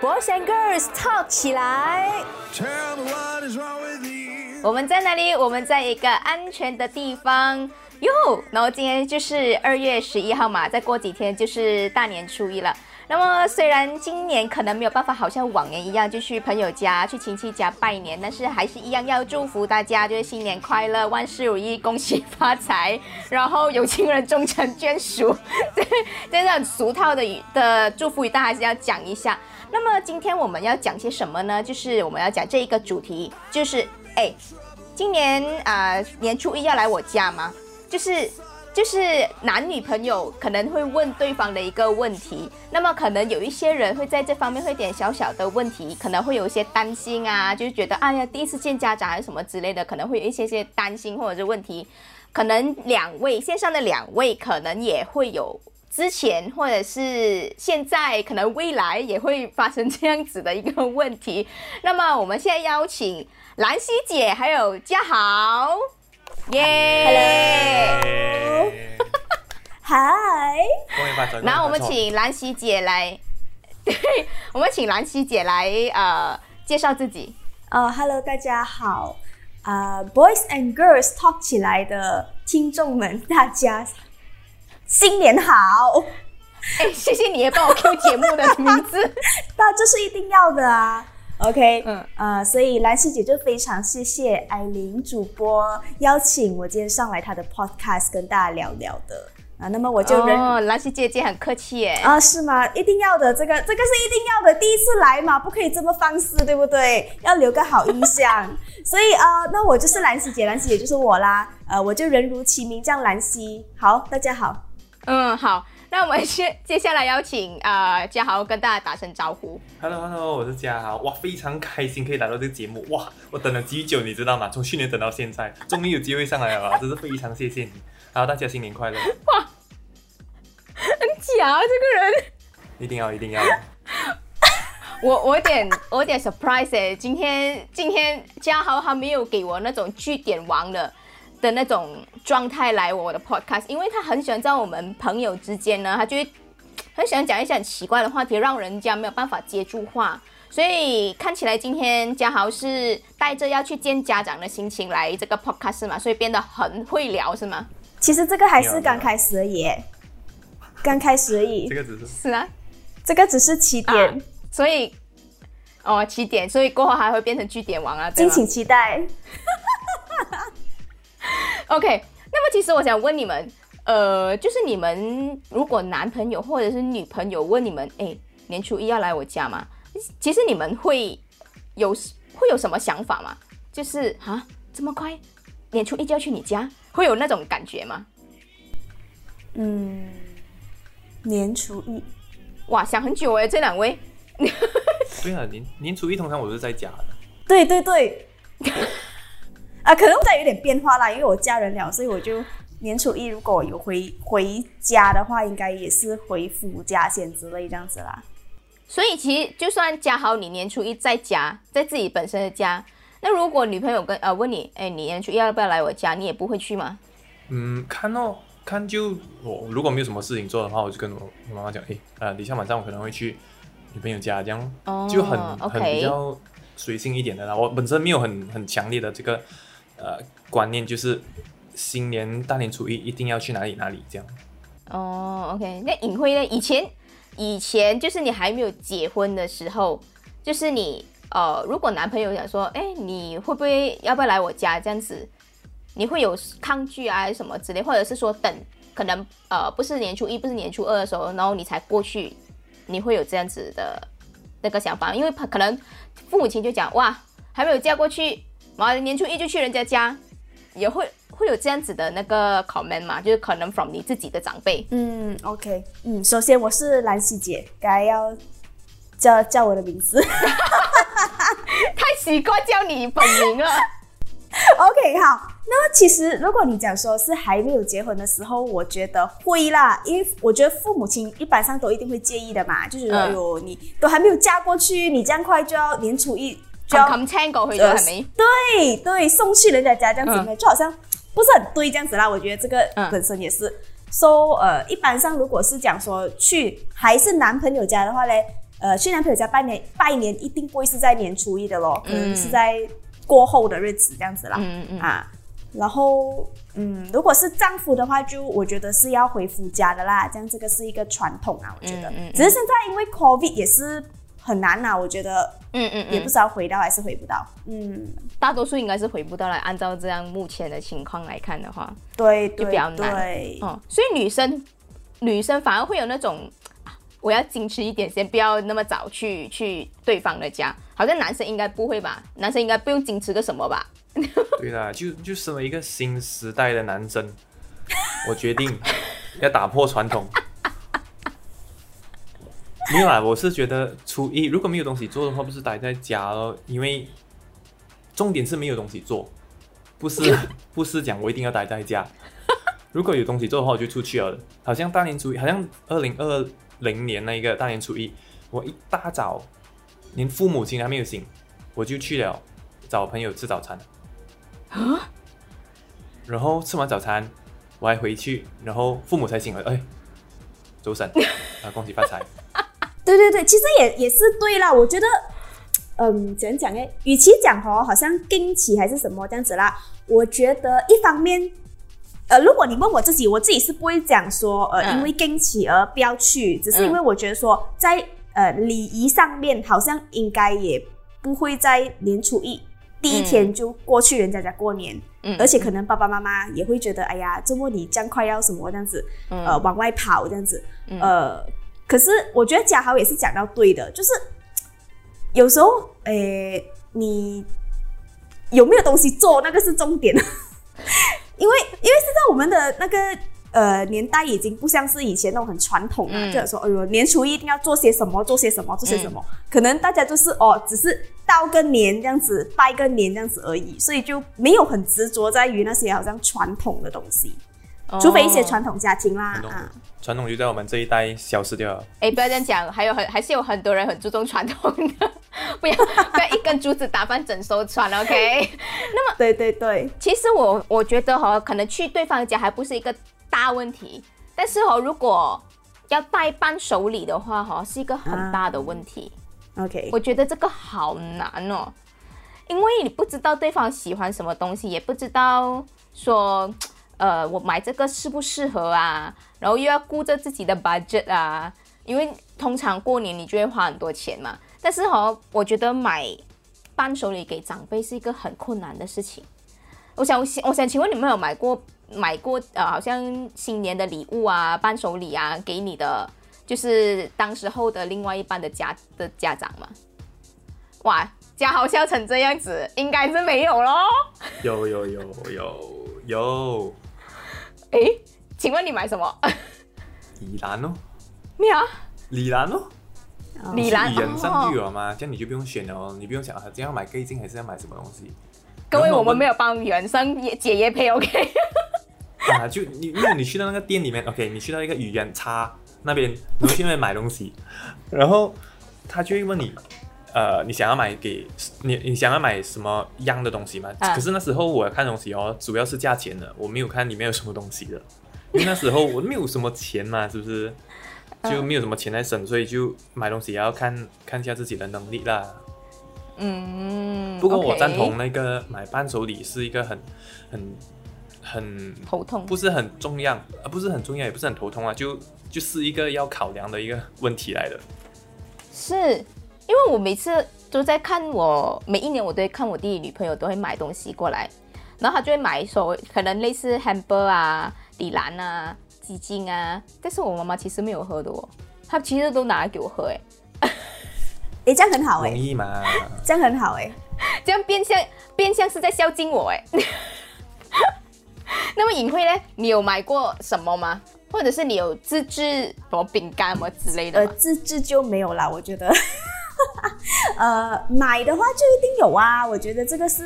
Boys and girls talk 起来。我们在哪里？我们在一个安全的地方哟。然后今天就是二月十一号嘛，再过几天就是大年初一了。那么虽然今年可能没有办法，好像往年一样就去朋友家、去亲戚家拜年，但是还是一样要祝福大家，就是新年快乐，万事如意，恭喜发财，然后有情人终成眷属。对，这种俗套的语的祝福语，大家还是要讲一下。那么今天我们要讲些什么呢？就是我们要讲这一个主题，就是哎，今年啊、年初一要来我家吗？就是就是男女朋友可能会问对方的一个问题，那么可能有一些人会在这方面会点小小的问题，可能会有一些担心啊，就是觉得哎呀第一次见家长还是什么之类的，可能会有一些些担心或者是问题。可能两位线上的两位可能也会有之前或者是现在，可能未来也会发生这样子的一个问题。那么我们现在邀请兰溪姐还有嘉豪，耶、嗨，恭喜发财！然后我们请兰溪姐来，对，我们请兰溪姐来呃介绍自己。呃，Hello，大家好，啊、b o y s and Girls Talk 起来的听众们，大家新年好！哎，谢谢你也帮我 Q 节目的名字。那这是一定要的啊。OK，嗯嗯，呃，所以兰师姐就非常谢谢艾琳主播邀请我今天上来她的 Podcast 跟大家聊聊的啊。那么我就人哦，兰溪姐姐很客气耶。啊，是吗？一定要的，这个这个是一定要的，第一次来嘛，不可以这么放肆，对不对？要留个好印象。所以啊、呃那我就是兰溪姐，兰溪姐就是我啦。呃，我就人如其名，叫兰溪。好，大家好。嗯，好，那我们先接下来邀请啊嘉豪跟大家打声招呼。Hello Hello，我是嘉豪，哇，非常开心可以来到这个节目，哇，我等了极久，你知道吗？从去年等到现在，终于有机会上来了，真是非常谢谢你。好，大家新年快乐，哇，很假这个人。一定要一定要，我我有点我有点 surprise 哎，今天今天嘉豪他没有给我那种据点王的的那种状态来我的 podcast，因为他很喜欢在我们朋友之间呢，他就会很喜欢讲一些很奇怪的话题，让人家没有办法接住话。所以看起来今天嘉豪是带着要去见家长的心情来这个 podcast 嘛，所以变得很会聊是吗？其实这个还是刚开始而已，刚开始而已这，个只是是啊，这个只是起点，啊所以哦起点，所以过后还会变成据点王啊，敬请期待。OK，那么其实我想问你们，呃，就是你们如果男朋友或者是女朋友问你们，哎，年初一要来我家吗？其实你们会有会有什么想法吗？就是啊，这么快，年初一就要去你家，会有那种感觉吗？嗯，年初一，哇，想很久哎，这两位，对啊，年年初一通常我是在家的，对对对，啊，可能在有点变化啦，因为我嫁人了，所以我就年初一如果我有回回家的话，应该也是回夫家先之类这样子啦。所以其实就算加好你年初一在家，在自己本身的家，那如果女朋友跟呃问你，哎，你年初一要不要来我家，你也不会去吗？嗯，看哦，看就我如果没有什么事情做的话，我就跟我我妈妈讲，哎，呃，等一下晚上我可能会去女朋友家，这样哦就很、很比较随性一点的啦。我本身没有很很强烈的这个呃观念，就是新年大年初一一定要去哪里哪里这样。哦，OK，那隐晦呢？以前以前就是你还没有结婚的时候，就是你呃，如果男朋友想说，哎，你会不会要不要来我家这样子，你会有抗拒啊什么之类，或者是说等可能呃不是年初一，不是年初二的时候，然后你才过去，你会有这样子的那个想法，因为可能父母亲就讲哇，还没有嫁过去，然后年初一就去人家家，也会会有这样子的那个 comment 嘛，就是可能 from 你自己的长辈。嗯，OK，嗯，首先我是兰溪姐，该要叫叫我的名字。太习惯叫你本名了。OK，好。那么其实如果你讲说是还没有结婚的时候，我觉得会啦，因为我觉得父母亲一般上都一定会介意的嘛，就是哎呦，你都还没有嫁过去，你这样快就要年初一就冚要冚青過去咗係咪？对对，送去人家家这样子，嗯就好像不是很对这样子啦。我觉得这个嗯本身也是。So 呃，一般上如果是讲说去还是男朋友家的话嘞，呃去男朋友家拜年拜年，一定不会是在年初一的咯，可能嗯是在过后的日子这样子啦。嗯嗯啊，然后嗯，如果是丈夫的话，就我觉得是要回夫家的啦，这样这个是一个传统啊，我觉得。嗯嗯嗯只是现在因为 COVID 也是很难呐、我觉得嗯嗯嗯也不知道回到还是回不到。嗯，大多数应该是回不到了。按照这样目前的情况来看的话，对，就比较难对，哦，所以女生女生反而会有那种，啊我要矜持一点，先不要那么早去去对方的家。好像男生应该不会吧？男生应该不用矜持个什么吧？对啦，就就身为一个新时代的男生，我决定要打破传统。没有啦，我是觉得初一如果没有东西做的话，不是待在家咯，因为重点是没有东西做，不是 不是讲我一定要待在家。如果有东西做的话，我就出去了。好像大年初一，好像二零二零年那一个大年初一，我一大早连父母亲还没有醒，我就去了找朋友吃早餐。啊然后吃完早餐，我还回去，然后父母才醒了，哎，周神 啊，恭喜发财！对对对，其实也也是对啦。我觉得，嗯，怎样讲诶？与其讲哦，好像惊奇还是什么这样子啦，我觉得一方面，呃，如果你问我自己，我自己是不会讲说，呃，嗯因为惊奇而不要去，只是因为我觉得说，在呃礼仪上面，好像应该也不会在年初一第一天就过去人家家过年。嗯而且可能爸爸妈妈也会觉得，哎呀，周末你这样快要什么这样子，嗯呃，往外跑这样子，呃，可是我觉得嘉豪也是讲到对的，就是有时候，诶，你有没有东西做，那个是重点，因为因为现在我们的那个。呃，年代已经不像是以前那种很传统啊，嗯就是说，哎呦，年初一一定要做些什么，做些什么，做些什么。可能大家就是哦，只是到个年这样子，拜个年这样子而已，所以就没有很执着在于那些好像传统的东西，除非一些传统家庭啦传统啊。传统就在我们这一代消失掉了。哎，不要这样讲，还有很还是有很多人很注重传统的，不要 不要一根竹子打翻整艘船，OK？那么对对对，其实我我觉得哈、可能去对方家还不是一个大问题，但是哦，如果要带伴手礼的话哈、是一个很大的问题。OK，我觉得这个好难哦，因为你不知道对方喜欢什么东西，也不知道说，呃，我买这个适不适合啊，然后又要顾着自己的 budget 啊，因为通常过年你就会花很多钱嘛。但是哦，我觉得买伴手礼给长辈是一个很困难的事情。我想，我想请问你们有买过买过呃，好像新年的礼物啊、伴手礼啊，给你的就是当时候的另外一半的家的家长吗？哇，家豪笑成这样子，应该是没有咯。有有有有有，诶，请问你买什么？李兰哦，没有啊，李兰哦，李兰是语言上就哦。有了嘛，这样你就不用选了哦，你不用想啊，这样买盖镜还是要买什么东西各位，我们没有帮原生也解业配，OK？啊？就你因为你去到那个店里面，OK，你去到一个语言差那边，你会去那边买东西，然后他就会问你。呃，你想要买给你，你想要买什么样的东西吗？啊可是那时候我看东西哦，主要是价钱的，我没有看里面有什么东西的，因为那时候我没有什么钱嘛，是不是？就没有什么钱来省，所以就买东西也要看看一下自己的能力啦。嗯，不过我赞同那个买伴手礼是一个很很很头痛。不是很重要，呃，不是很重要，也不是很头痛啊，就就是一个要考量的一个问题来的。是因为我每次都在看我，每一年我都会看我弟弟女朋友都会买东西过来，然后他就会买所谓可能类似 hamper 啊、李兰啊、鸡精啊，但是我妈妈其实没有喝的哦，她其实都拿来给我喝，哎，诶，这样很好哎，容易嘛？这样很好哎。这样变相变相是在孝敬我，哎。那么隐晦呢？你有买过什么吗？或者是你有自制什么饼干什么之类的呃，自制就没有啦，我觉得。呃，买的话就一定有啊，我觉得这个是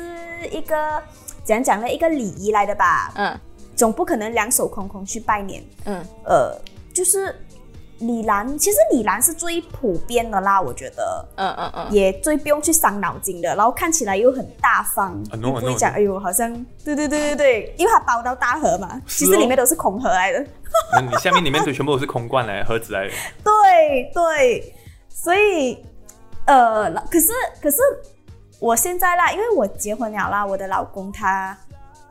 一个怎样讲呢？一个礼仪来的吧，嗯总不可能两手空空去拜年。嗯，呃，就是李兰，其实李兰是最普遍的啦，我觉得。嗯嗯嗯，也最不用去伤脑筋的，然后看起来又很大方，不会讲哎呦，好像对对对对对，因为它包到大盒嘛，其实里面都是空盒来的。你下面里面全部都是空罐来的盒子来的。对对，所以呃，可是可是我现在啦，因为我结婚了啦，我的老公他。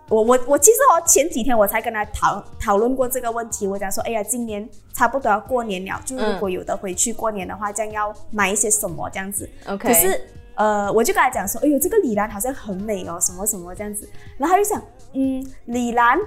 我我我其实我前几天我才跟他讨讨论过这个问题，我讲说，哎呀，今年差不多要过年了，就如果有的回去过年的话，这样要买一些什么这样子。OK，可是呃，我就跟他讲说，哎呦，这个李兰好像很美哦，什么什么这样子。然后他就想，嗯，李兰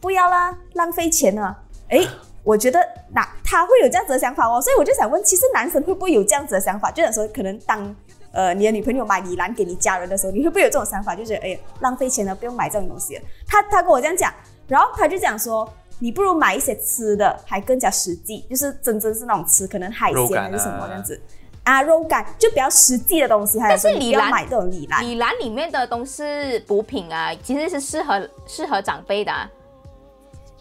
不要啦，浪费钱了。哎，我觉得那他会有这样子的想法哦，所以我就想问，其实男生会不会有这样子的想法？就想说，可能当呃你的女朋友买李兰给你家人的时候，你会不会有这种想法？就觉得哎呀，浪费钱了，不用买这种东西了。他他跟我这样讲，然后他就讲说。你不如买一些吃的，还更加实际，就是真正是那种吃，可能海鲜还是什么啊这样子啊，肉干就比较实际的东西。还是你李兰不要买这种礼篮，礼篮里面的都是补品啊，其实是适合适合长辈的、啊。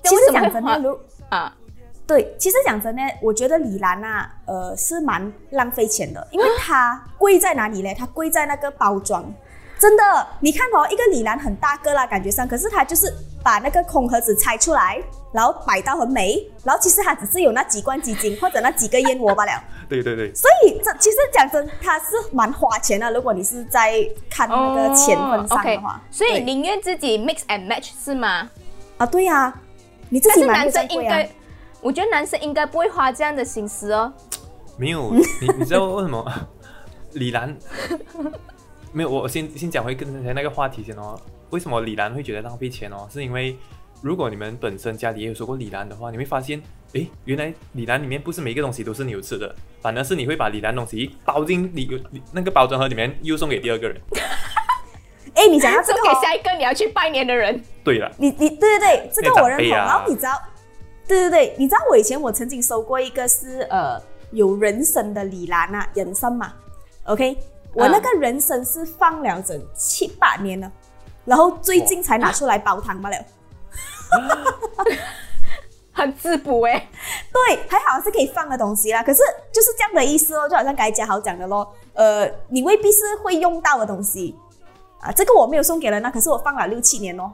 其实为什么会花讲真的，如啊，对，其实讲真的，我觉得李兰啊，呃，是蛮浪费钱的，因为它贵在哪里呢？它贵在那个包装。真的，你看哦，一个李兰很大个啦，感觉上，可是它就是把那个空盒子拆出来，然后摆到很美，然后其实它只是有那几罐鸡精或者那几个燕窝罢了。对对对，所以这其实讲真，它是蛮花钱的。如果你是在看那个钱份上的话，所以对宁愿自己 mix and match 是吗？啊，对呀、你自己买男生应会这样贵啊该，我觉得男生应该不会花这样的心思哦。没有你你知道为什么 李兰没有？我先先讲回刚才那个话题先哦。为什么李兰会觉得浪费钱哦？是因为如果你们本身家里也有收过李兰的话，你会发现，诶，原来李兰里面不是每一个东西都是你有吃的，反而是你会把李兰东西包进你你那个包装盒里面，又送给第二个人。哎，你讲到这送个、哦，给下一个你要去拜年的人。对了，你你对对对，这个我认同。然后你知道，对对对，你知道我以前我曾经收过一个是呃有人参的李兰啊，人参嘛，OK，我那个人参是放了整七八年了，然后最近才拿出来煲汤罢了。很滋补哎，对，还好是可以放的东西啦。可是就是这样的意思哦，就好像刚才嘉豪讲的咯，呃，你未必是会用到的东西啊。这个我没有送给人啊，可是我放了六七年哦。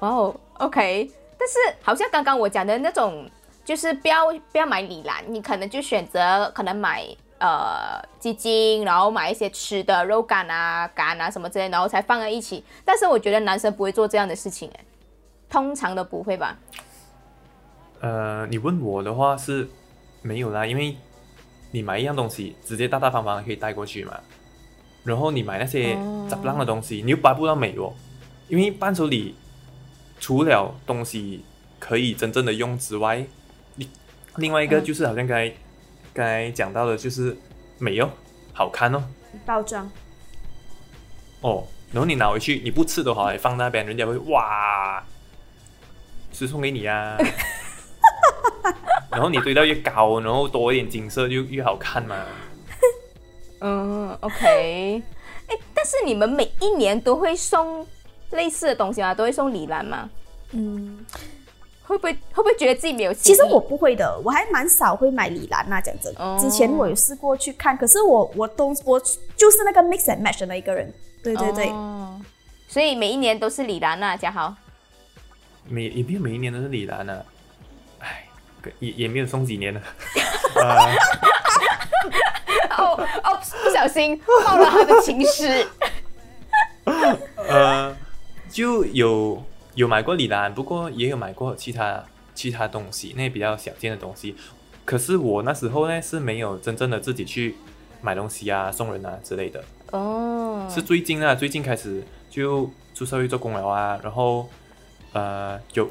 哇哦，OK。但是好像刚刚我讲的那种，就是不要不要买米兰，你可能就选择可能买呃鸡精，然后买一些吃的肉干啊、干啊什么之类，然后才放在一起。但是我觉得男生不会做这样的事情哎，通常都不会吧？呃，你问我的话是没有啦，因为你买一样东西，直接大大方方的可以带过去嘛。然后你买那些哦杂乱的东西，你又搬不到美哦，因为伴手礼除了东西可以真正的用之外，另另外一个嗯就是好像刚才、刚才讲到的，就是美哦，好看哦，包装，哦，然后你拿回去，你不吃的话，放那边，人家会哇，是送给你啊。然后你堆到越高，然后多一点金色就越好看嘛。嗯，OK。哎，但是你们每一年都会送类似的东西吗？都会送礼篮吗？嗯，会不会会不会觉得自己没有？其实我不会的，我还蛮少会买礼篮啊，讲真。哦之前我有试过去看，可是我我都我就是那个 mix and match 的那一个人。对对对，哦所以每一年都是李兰啊，嘉豪。每也没有每一年都是李兰啊，哎，也也没有送几年了。呃，哦哦，不小心爆了他的情史。呃，就有有买过李兰，不过也有买过其他其他东西，那比较小件的东西。可是我那时候呢是没有真正的自己去买东西啊、送人啊之类的，哦，是最近啊，最近开始就出社会做工了啊，然后呃有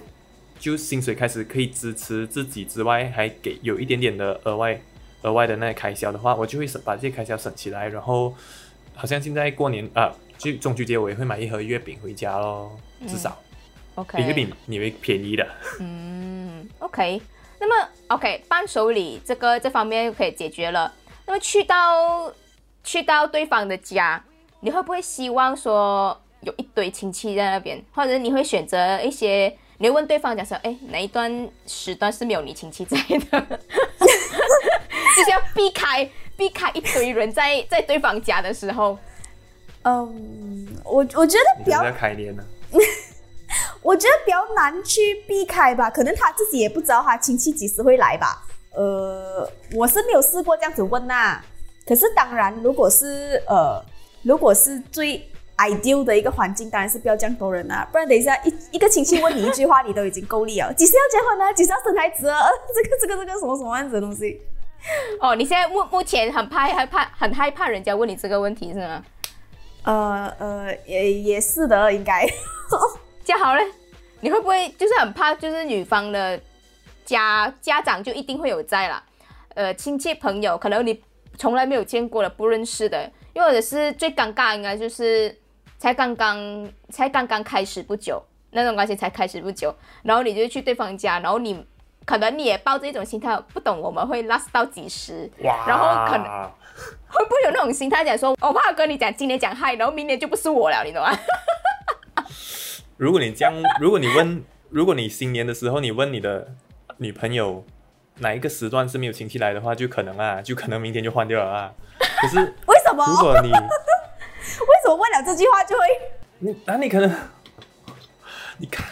就薪水开始可以支持自己之外，还给有一点点的额外额外的那个开销的话，我就会省把这些开销省起来，然后好像现在过年啊，就中秋节我也会买一盒月饼回家咯，至少、OK，比月饼你会便宜的。嗯，OK。那么 OK，伴手礼这个这方面可以解决了。那么去到去到对方的家，你会不会希望说有一堆亲戚在那边，或者你会选择一些？你会问对方讲说，哎，哪一段时段是没有你亲戚在的？就是要避开避开一堆人在在对方家的时候。嗯，我我觉得比较开年了？我觉得比较难去避开吧，可能他自己也不知道他亲戚几时会来吧。呃，我是没有试过这样子问呐、可是当然，如果是呃，如果是最 ideal 的一个环境，当然是不要这样多人啊，不然等一下一一个亲戚问你一句话，你都已经够力了。几时要结婚呢？几时要生孩子啊？呃 这个这个这个什么什么样子的东西？哦，你现在目目前很怕害怕很害怕人家问你这个问题是吗？呃呃，也也是的，应该。这样好嘞，你会不会就是很怕，就是女方的家家长就一定会有在啦？呃，亲戚朋友可能你从来没有见过的、不认识的，又或者是最尴尬应该就是才刚刚才刚刚开始不久那种关系才开始不久，然后你就去对方家，然后你可能你也抱着一种心态，不懂我们会 last 到几时，哇，然后可能 会不会有那种心态讲说，我怕跟你讲今年讲嗨，然后明年就不是我了，你懂吗？如果你这样，如果你问，如果你新年的时候你问你的女朋友哪一个时段是没有亲戚来的话，就可能啊，就可能明天就换掉了啊。可是为什么？如果你 为什么问了这句话就会？你那你可能，你看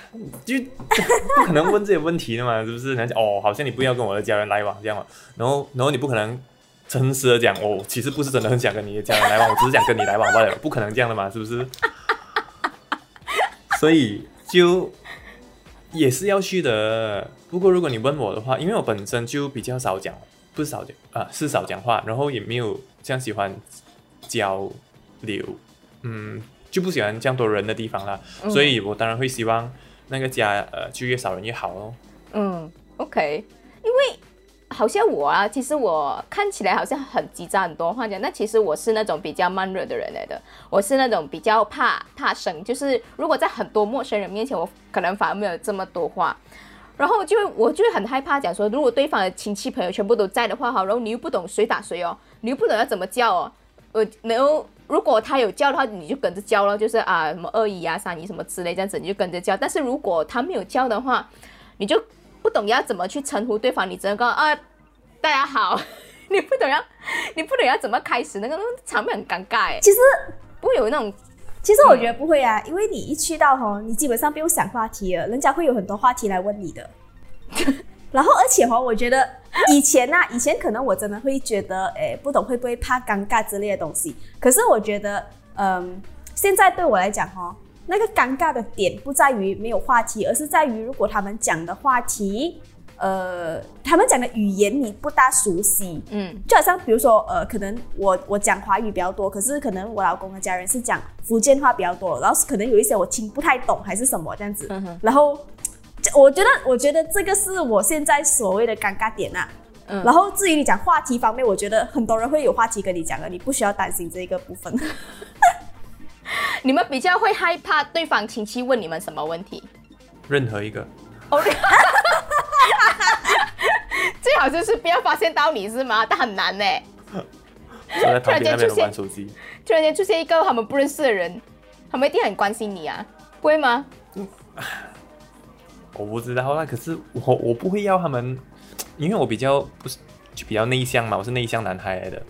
就不可能问这些问题的嘛，是不是？人家哦，好像你不要跟我的家人来往这样嘛，然后然后你不可能诚实的讲哦，其实不是真的很想跟你的家人来往，我只是想跟你来往罢了，不可能这样的嘛，是不是？所以就也是要去的。不过如果你问我的话，因为我本身就比较少讲，不是少讲啊，是少讲话，然后也没有这样喜欢交流，嗯，就不喜欢这样多人的地方啦，所以我当然会希望那个家呃就越少人越好哦。嗯，OK，因为好像我啊，其实我看起来好像很急躁很多话讲，那其实我是那种比较慢热的人来的，我是那种比较怕怕生，就是如果在很多陌生人面前，我可能反而没有这么多话。然后就我就很害怕讲说，如果对方的亲戚朋友全部都在的话，哈，然后你又不懂谁打谁哦，你又不懂要怎么叫哦，呃，然后如果他有叫的话，你就跟着叫了，就是啊什么二姨啊、三姨什么之类这样子，你就跟着叫。但是如果他没有叫的话，你就不懂要怎么去称呼对方，你只能够啊大家好，你不懂要你不懂要怎么开始，那个场面很尴尬哎，其实不会有那种其实我觉得不会啊，因为你一去到吼，你基本上不用想话题了，人家会有很多话题来问你的。然后，而且哈，我觉得以前呐、以前可能我真的会觉得，哎，不懂会不会怕尴尬之类的东西。可是我觉得，嗯，现在对我来讲哈，那个尴尬的点不在于没有话题，而是在于如果他们讲的话题，呃，他们讲的语言你不大熟悉，嗯。就好像比如说，呃，可能我我讲华语比较多，可是可能我老公的家人是讲福建话比较多，然后可能有一些我听不太懂还是什么这样子，嗯然后我觉得我觉得这个是我现在所谓的尴尬点啊。嗯。然后至于你讲话题方面，我觉得很多人会有话题跟你讲的，你不需要担心这一个部分。你们比较会害怕对方亲戚问你们什么问题？任何一个，哦，最好就是不要发现到你是吗？但很难呢。坐在旁边那边突然间出现玩手机。突然间出现一个他们不认识的人，他们一定很关心你啊，不会吗？我不知道啦，可是我我不会要他们，因为我比较不是就比较内向嘛，我是内向男孩来的，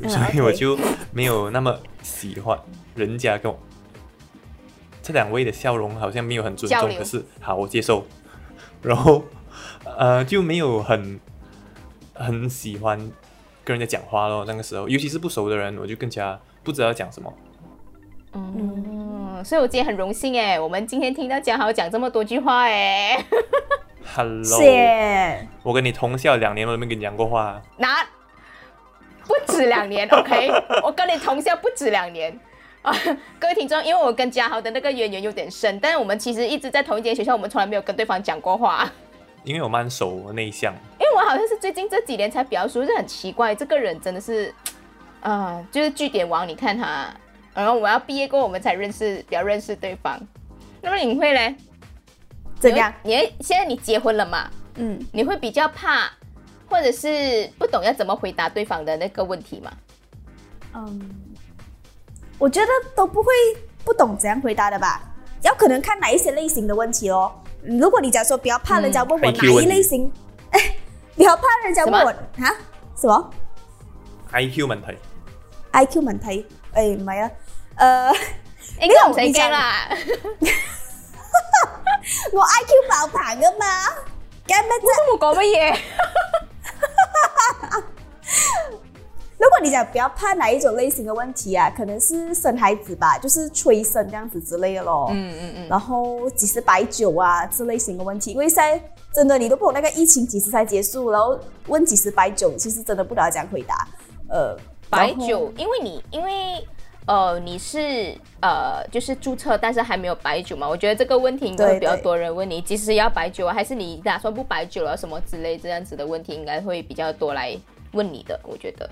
嗯所以我就没有那么喜欢人家跟我。这两位的笑容好像没有很尊重，可是好我接受。然后呃就没有很很喜欢跟人家讲话咯。那个时候，尤其是不熟的人，我就更加不知道讲什么。嗯，所以我今天很荣幸哎，我们今天听到江豪讲这么多句话哎，Hello，谢，我跟你同校两年，我都没跟你讲过话。那不止两年，OK，我跟你同校不止两年。啊，各位听众，因为我跟嘉豪的那个渊源有点深，但是我们其实一直在同一间学校，我们从来没有跟对方讲过话。因为我蛮熟我内向，因为我好像是最近这几年才比较熟，就很奇怪，这个人真的是，啊、就是据点王，你看他，然后我要毕业过后我们才认识，比较认识对方。那么你会嘞？怎样？你现在你结婚了嘛？嗯，你会比较怕，或者是不懂要怎么回答对方的那个问题吗？嗯，我觉得都不会不懂怎样回答的吧，要可能看哪一些类型的问题哦。如果你讲说不要怕人家问我嗯哪一类型，哎，不要怕人家问我什啊什么 IQ 問題。IQ 問題？誒唔係啊，誒、應該唔使驚啦。我 IQ 爆棚噶嘛，驚咩啫？我講乜嘢？如果你讲不要怕哪一种类型的问题啊，可能是生孩子吧，就是催生这样子之类的咯。嗯嗯嗯，然后几时摆酒啊这类型的问题，因为现在真的你都不懂那个疫情几时才结束，然后问几时摆酒，其实真的不知道怎样回答。呃，白酒，因为你因为呃你是呃就是注册，但是还没有白酒嘛，我觉得这个问题应该会比较多人问你，即使要白酒啊，还是你打算不白酒了什么之类这样子的问题，应该会比较多来问你的，我觉得。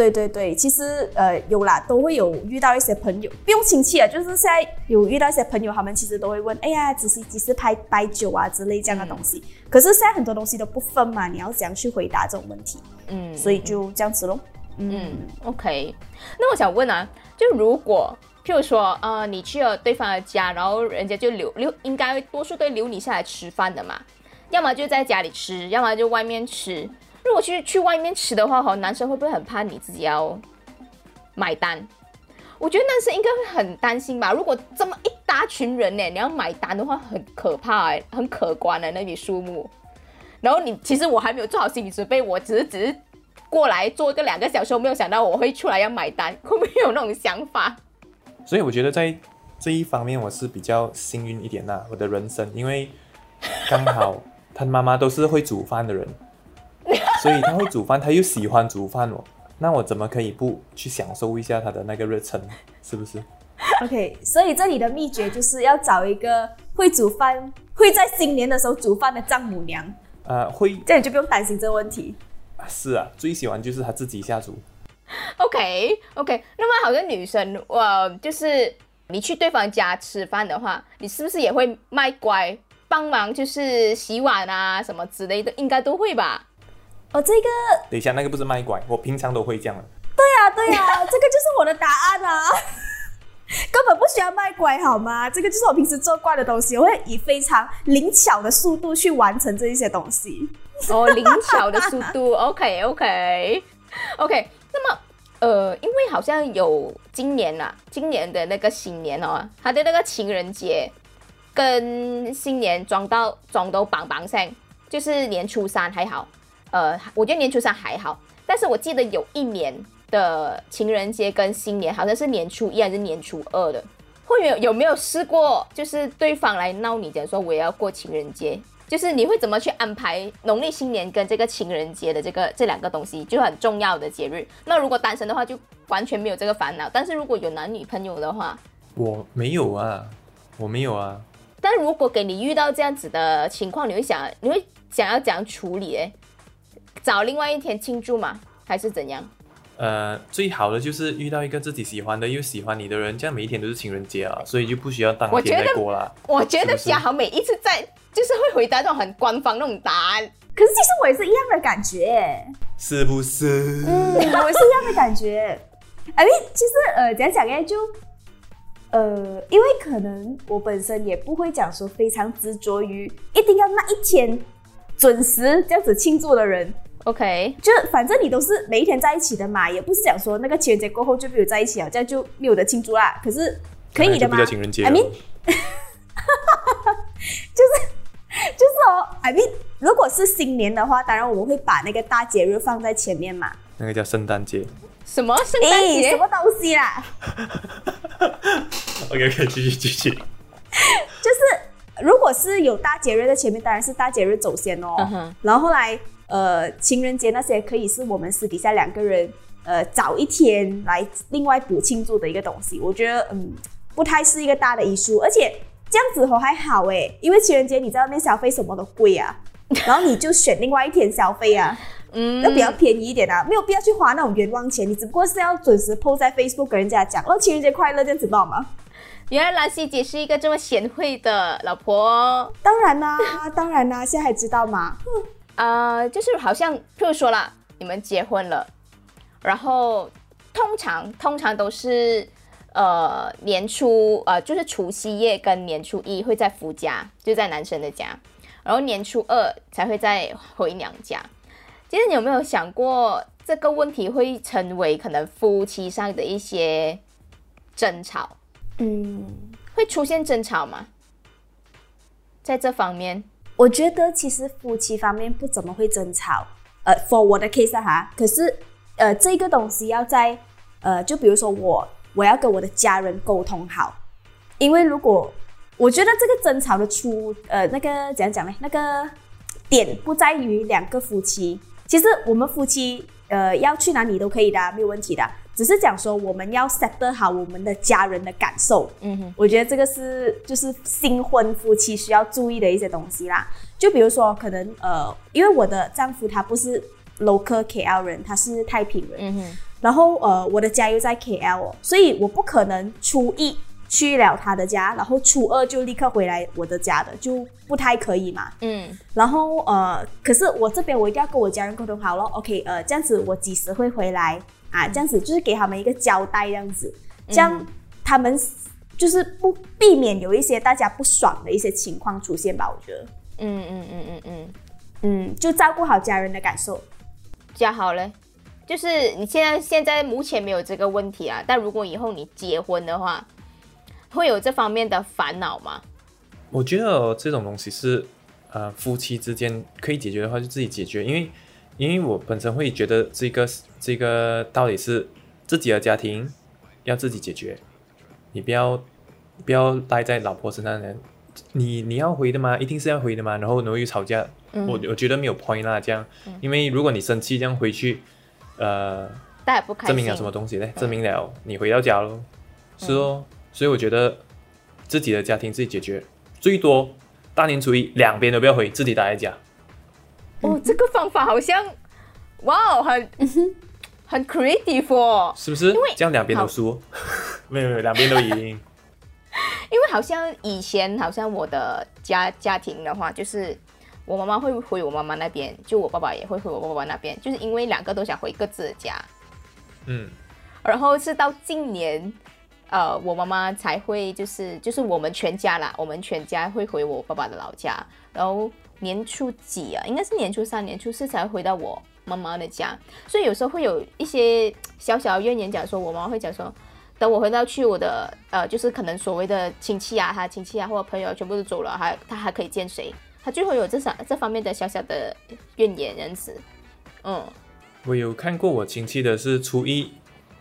对对对，其实呃有啦，都会有遇到一些朋友，不用亲戚啊，就是现在有遇到一些朋友，他们其实都会问，哎呀，只是只是拍摆酒啊之类这样的东西。可是现在很多东西都不分嘛，你要怎样去回答这种问题？嗯，所以就这样子咯。嗯，OK。那我想问啊，就如果譬如说，呃，你去了对方的家，然后人家就留留，应该多数都会留你下来吃饭的嘛，要么就在家里吃，要么就外面吃。如果去去外面吃的话，哈，男生会不会很怕你自己要买单？我觉得男生应该会很担心吧。如果这么一大群人呢，你要买单的话，很可怕哎，很可观的那笔数目。然后你其实我还没有做好心理准备，我只是只是过来做个两个小时，我没有想到我会出来要买单，会不会有那种想法？所以我觉得在这一方面我是比较幸运一点啦，我的人生，因为刚好他妈妈都是会煮饭的人，所以他会煮饭，他又喜欢煮饭哦，那我怎么可以不去享受一下他的那个热忱，是不是？OK，所以这里的秘诀就是要找一个会煮饭、会在新年的时候煮饭的丈母娘，呃，会这样你就不用担心这个问题。是啊，最喜欢就是他自己下厨。OK OK，那么好像女生，呃，就是你去对方家吃饭的话，你是不是也会卖乖，帮忙就是洗碗啊什么之类的，应该都会吧？哦，这个等一下，那个不是卖拐，我平常都会这样的。对呀、对呀、这个就是我的答案啊，根本不需要卖拐好吗？这个就是我平时做惯的东西，我会以非常灵巧的速度去完成这一些东西。哦，灵巧的速度，OK OK OK。那么，呃，因为好像有今年啊，今年的那个新年哦，他的那个情人节跟新年装到装到绑绑上，就是年初三还好，呃，我觉得年初三还好，但是我记得有一年的情人节跟新年好像是年初一还是年初二的，会有有没有试过，就是对方来闹你，讲说我也要过情人节，就是你会怎么去安排农历新年跟这个情人节的这个这两个东西，就很重要的节日。那如果单身的话，就完全没有这个烦恼；但是如果有男女朋友的话，我没有啊，我没有啊。但如果给你遇到这样子的情况，你会想，你会想要怎样处理？诶，找另外一天庆祝吗？还是怎样？呃，最好的就是遇到一个自己喜欢的又喜欢你的人，这样每一天都是情人节啊，所以就不需要当天我觉得再过啦。我觉得是不是嘉豪每一次在就是会回答这种很官方那种答案。可是其实我也是一样的感觉，是不是？嗯，我也是一样的感觉。Mean，其实呃，怎样讲呢？就呃，因为可能我本身也不会讲说非常执着于一定要那一天准时这样子庆祝的人，OK，就反正你都是每一天在一起的嘛，也不是讲说那个情人节过后就没有在一起了，这样就没有的庆祝啦。可是可以的吗情人节 I 了 mean，就是就是哦，I mean，如果是新年的话，当然我们会把那个大节日放在前面嘛。那个叫圣诞节。什么圣诞诶，节什？么东西啦？OK OK，继续继续。就是如果是有大节日在前面，当然是大节日走先哦。嗯然后后来呃情人节那些可以是我们私底下两个人呃找一天来另外补庆祝的一个东西。我觉得嗯不太是一个大的遗书，而且这样子哦还好诶，因为情人节你在外面消费什么都贵啊，然后你就选另外一天消费啊。嗯那比较便宜一点啊，没有必要去花那种冤枉钱，你只不过是要准时 po 在 Facebook 跟人家讲，哦，情人节快乐这样子知道吗？原来兰希姐是一个这么贤惠的老婆。当然啦、当然啦、现在还知道吗？呃，就是好像，譬如说啦，你们结婚了，然后通常通常都是呃年初呃就是除夕夜跟年初一会在夫家，就在男生的家，然后年初二才会再回娘家。其实你有没有想过这个问题会成为可能夫妻上的一些争吵？嗯，会出现争吵吗？在这方面，我觉得其实夫妻方面不怎么会争吵，呃，for 我的 case 哈，可是呃，这个东西要在呃，就比如说我我要跟我的家人沟通好，因为如果我觉得这个争吵的出呃那个怎样讲呢？那个点不在于两个夫妻，其实我们夫妻呃要去哪里都可以的，没有问题的，只是讲说我们要 set 好我们的家人的感受。嗯哼，我觉得这个是就是新婚夫妻需要注意的一些东西啦。就比如说，可能呃，因为我的丈夫他不是 local KL 人，他是太平人，嗯哼，然后呃，我的家又在 KL，哦所以我不可能初一去了他的家，然后初二就立刻回来我的家的，就不太可以嘛。嗯然后呃，可是我这边我一定要跟我家人沟通好了，OK，呃，这样子我几时会回来啊？这样子就是给他们一个交代，这样子，这样他们就是不避免有一些大家不爽的一些情况出现吧，我觉得，嗯嗯嗯嗯嗯，嗯，就照顾好家人的感受。加好嘞。就是你现在现在目前没有这个问题啊，但如果以后你结婚的话，会有这方面的烦恼吗？我觉得这种东西是呃夫妻之间可以解决的话就自己解决，因为因为我本身会觉得这个这个道理是自己的家庭要自己解决，你不要不要待在老婆身上的。你你要回的吗？一定是要回的吗？然后然后又吵架，我我觉得没有 point 啦，这样，因为如果你生气这样回去，呃，大家不开。证明了什么东西呢？证明了你回到家喽，是哦。所以我觉得自己的家庭自己解决，最多大年初一两边都不要回，自己待在家。哦，这个方法好像，哇哦，很很 creative 哦。是不是？因为这样两边都输，没有没有，两边都赢。因为好像以前好像我的家家庭的话，就是我妈妈会回我妈妈那边，就我爸爸也会回我爸爸那边，就是因为两个都想回各自的家。嗯，然后是到近年，呃，我妈妈才会就是就是我们全家啦，我们全家会回我爸爸的老家，然后年初几啊，应该是年初三、年初四才会回到我妈妈的家，所以有时候会有一些小小的怨言，讲说我妈妈会讲说，等我回到去我的呃，就是可能所谓的亲戚啊，他亲戚啊或者朋友全部都走了，还他还可以见谁？他最后有这上这方面的小小的怨言这样子，嗯。我有看过我亲戚的是初一，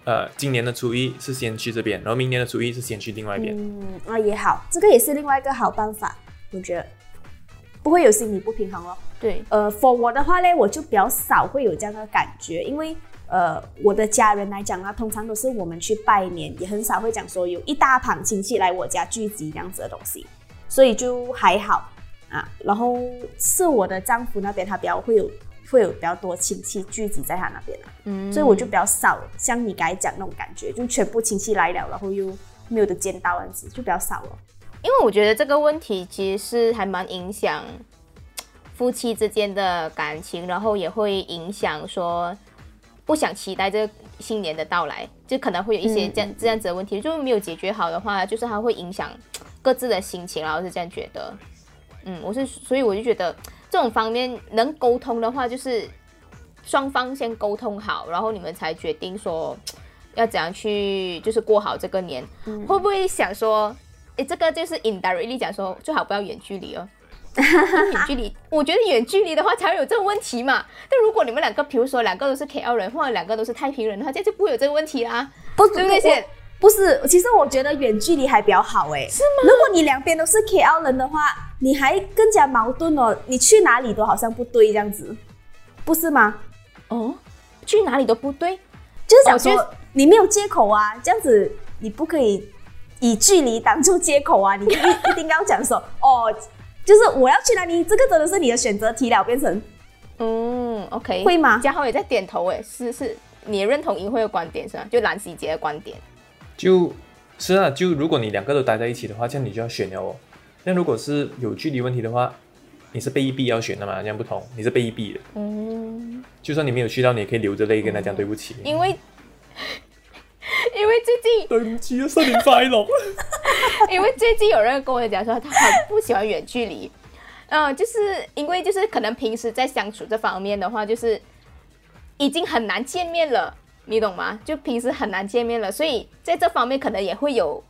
呃，今年的初一是先去这边，然后明年的初一是先去另外一边。嗯，啊也好，这个也是另外一个好办法，我觉得不会有心理不平衡哦。对，呃，for 我的话呢，我就比较少会有这样的感觉，因为呃，我的家人来讲啊，通常都是我们去拜年，也很少会讲说有一大旁亲戚来我家聚集这样子的东西，所以就还好啊。然后是我的丈夫那边，他比较会有会有比较多亲戚聚集在他那边啊，嗯所以我就比较少像你刚才讲那种感觉，就全部亲戚来了，然后又没有的见到这样子，就比较少了。因为我觉得这个问题其实是还蛮影响夫妻之间的感情，然后也会影响说不想期待这个新年的到来，就可能会有一些这样、这样子的问题，就是没有解决好的话，就是它会影响各自的心情，然后是这样觉得。嗯，我是所以我就觉得这种方面能沟通的话，就是双方先沟通好，然后你们才决定说要怎样去就是过好这个年。会不会想说，诶，这个就是 indirectly 讲说最好不要远距离哦。远距离，我觉得远距离的话才会有这个问题嘛。但如果你们两个，比如说两个都是 KL 人，或者两个都是太平人的话，这样就不会有这个问题啦。不对不对？不是，其实我觉得远距离还比较好哎。是吗？如果你两边都是 KL 人的话，你还更加矛盾哦。你去哪里都好像不对这样子，不是吗？哦，去哪里都不对。就是想说、哦你没有借口啊，这样子你不可以以距离挡住借口啊，你一一定要讲说 哦，就是我要去哪里，这个真的是你的选择题了，变成嗯，OK，会吗嘉豪也在点头，诶，是是，你也认同淫秽的观点是吗？就蓝喜杰的观点。就是啊，就如果你两个都待在一起的话，这样你就要选了哦。那如果是有距离问题的话，你是被逼要选的嘛？这样不同，你是被逼的。嗯，就算你没有去到，你也可以流着泪跟他讲对不起。因为因为最近对不起啊，新年快乐。因为最近有人跟我讲说，他很不喜欢远距离，嗯、就是因为就是可能平时在相处这方面的话，就是已经很难见面了，你懂吗？就平时很难见面了，所以在这方面可能也会有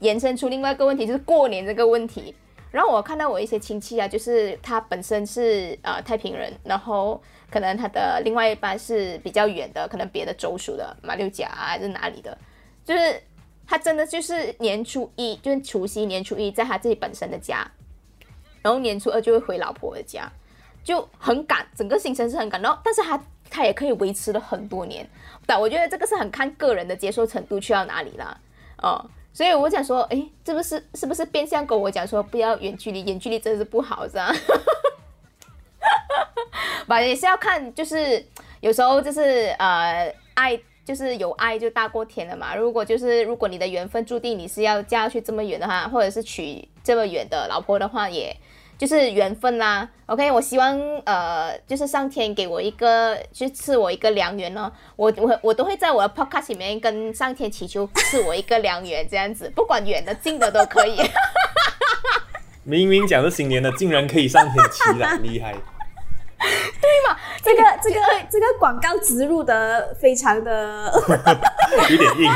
延伸出另外一个问题，就是过年这个问题。然后我看到我一些亲戚啊，就是他本身是呃太平人，然后可能他的另外一半是比较远的，可能别的州属的马六甲啊还是哪里的，就是他真的就是年初一，就是除夕年初一在他自己本身的家，然后年初二就会回老婆的家，就很赶，整个行程是很赶，然后但是他他也可以维持了很多年，但我觉得这个是很看个人的接受程度去到哪里啦，哦。所以我想说，哎，这不是是不是变相跟我讲说不要远距离，远距离真的是不好，这样。吧，也是要看，就是有时候就是呃，爱就是有爱就大过天了嘛。如果就是如果你的缘分注定你是要嫁去这么远的话，或者是娶这么远的老婆的话，也。就是缘分啦，OK，我希望呃，就是上天给我一个，就赐我一个良缘呢。我我我都会在我的 podcast 里面跟上天祈求赐我一个良缘，这样子，不管远的近的都可以。明明讲是新年的，竟然可以上天祈了，厉害。对嘛？这个这个这个广告植入的非常的 有点硬。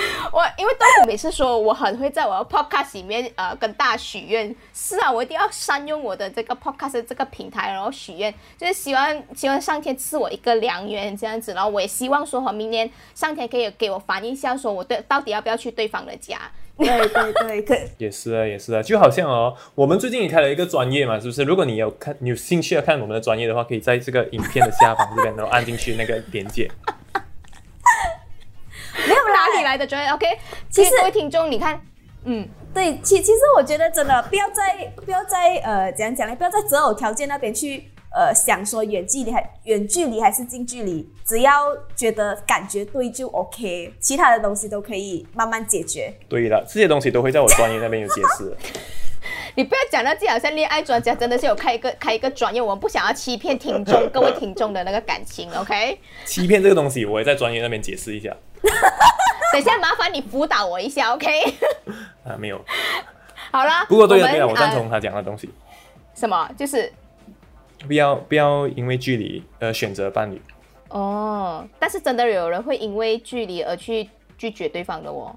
我因为豆腐每次说我很会在我的 podcast 里面呃跟大家许愿，是啊，我一定要善用我的这个 podcast 这个平台，然后许愿，就是希望希望上天赐我一个良缘这样子，然后我也希望说和，明年上天可以给我反映一下，说我对到底要不要去对方的家。对对对，可 也是啊，也是啊，就好像哦，我们最近也开了一个专业嘛，是不是？如果你有看，你有兴趣要看我们的专业的话，可以在这个影片的下方这边，然后按进去那个连接。没有哪里来的专业，OK？其实各位听众，你看，嗯，对，其其实我觉得真的不要再不要再呃怎样讲呢？不要在择偶条件那边去呃想说远距离还远距离还是近距离，只要觉得感觉对就 OK，其他的东西都可以慢慢解决。对了，这些东西都会在我专业那边有解释。你不要讲到自己好像恋爱专家，真的是有开一个开一个专业，我们不想要欺骗听众 各位听众的那个感情，OK？欺骗这个东西，我也在专业那边解释一下。等一下，麻烦你辅导我一下，OK？啊，没有。好啦，不过对对了，我赞呃同他讲的东西，什么？就是不要不要因为距离而选择伴侣。哦，但是真的有人会因为距离而去拒绝对方的哦。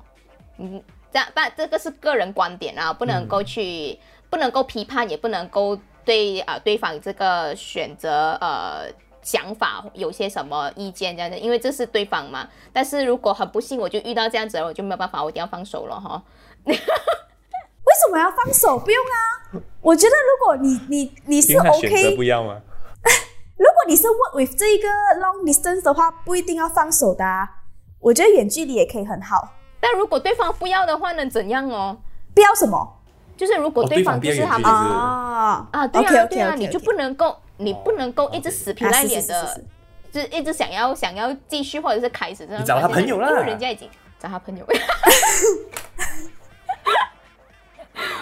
嗯，这样，但这个是个人观点啊，不能够去，不能够批判，也不能够对啊、呃对方这个选择呃想法有些什么意见这样子，因为这是对方嘛。但是如果很不幸我就遇到这样子了，我就没有办法，我一定要放手了哈。为什么要放手？不用啊，我觉得如果你你你是 OK，不要吗？如果你是 work with 这一个 long distance 的话，不一定要放手的啊。我觉得远距离也可以很好。但如果对方不要的话能怎样哦？不要什么就是如果哦对方就是他们不要远距离啊啊，对啊对啊你就不能够，你不能够一直死皮赖脸的就是一直想要想要继续或者是开始这种你找他朋友啦。因为人家已经。找他朋友。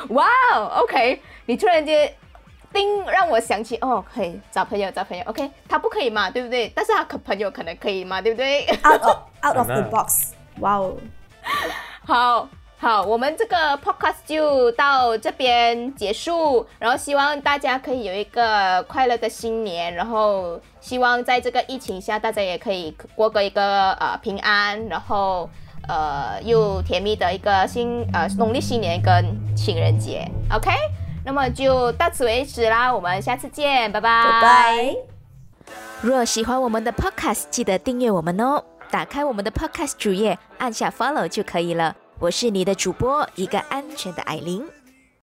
哇哦，OK，你突然间叮让我想起哦，可以找朋友找朋友，OK，他不可以嘛，对不对？但是他可朋友可能可以嘛，对不对？out of out of the box。哇哦，好好，我们这个 podcast 就到这边结束，然后希望大家可以有一个快乐的新年，然后希望在这个疫情下，大家也可以过个一个呃平安，然后呃又甜蜜的一个新呃农历新年跟情人节，OK？那么就到此为止啦，我们下次见，拜拜，拜拜。若喜欢我们的 Podcast，记得订阅我们哦。打开我们的 Podcast 主页，按下 Follow 就可以了。我是你的主播，一个安全的艾琳。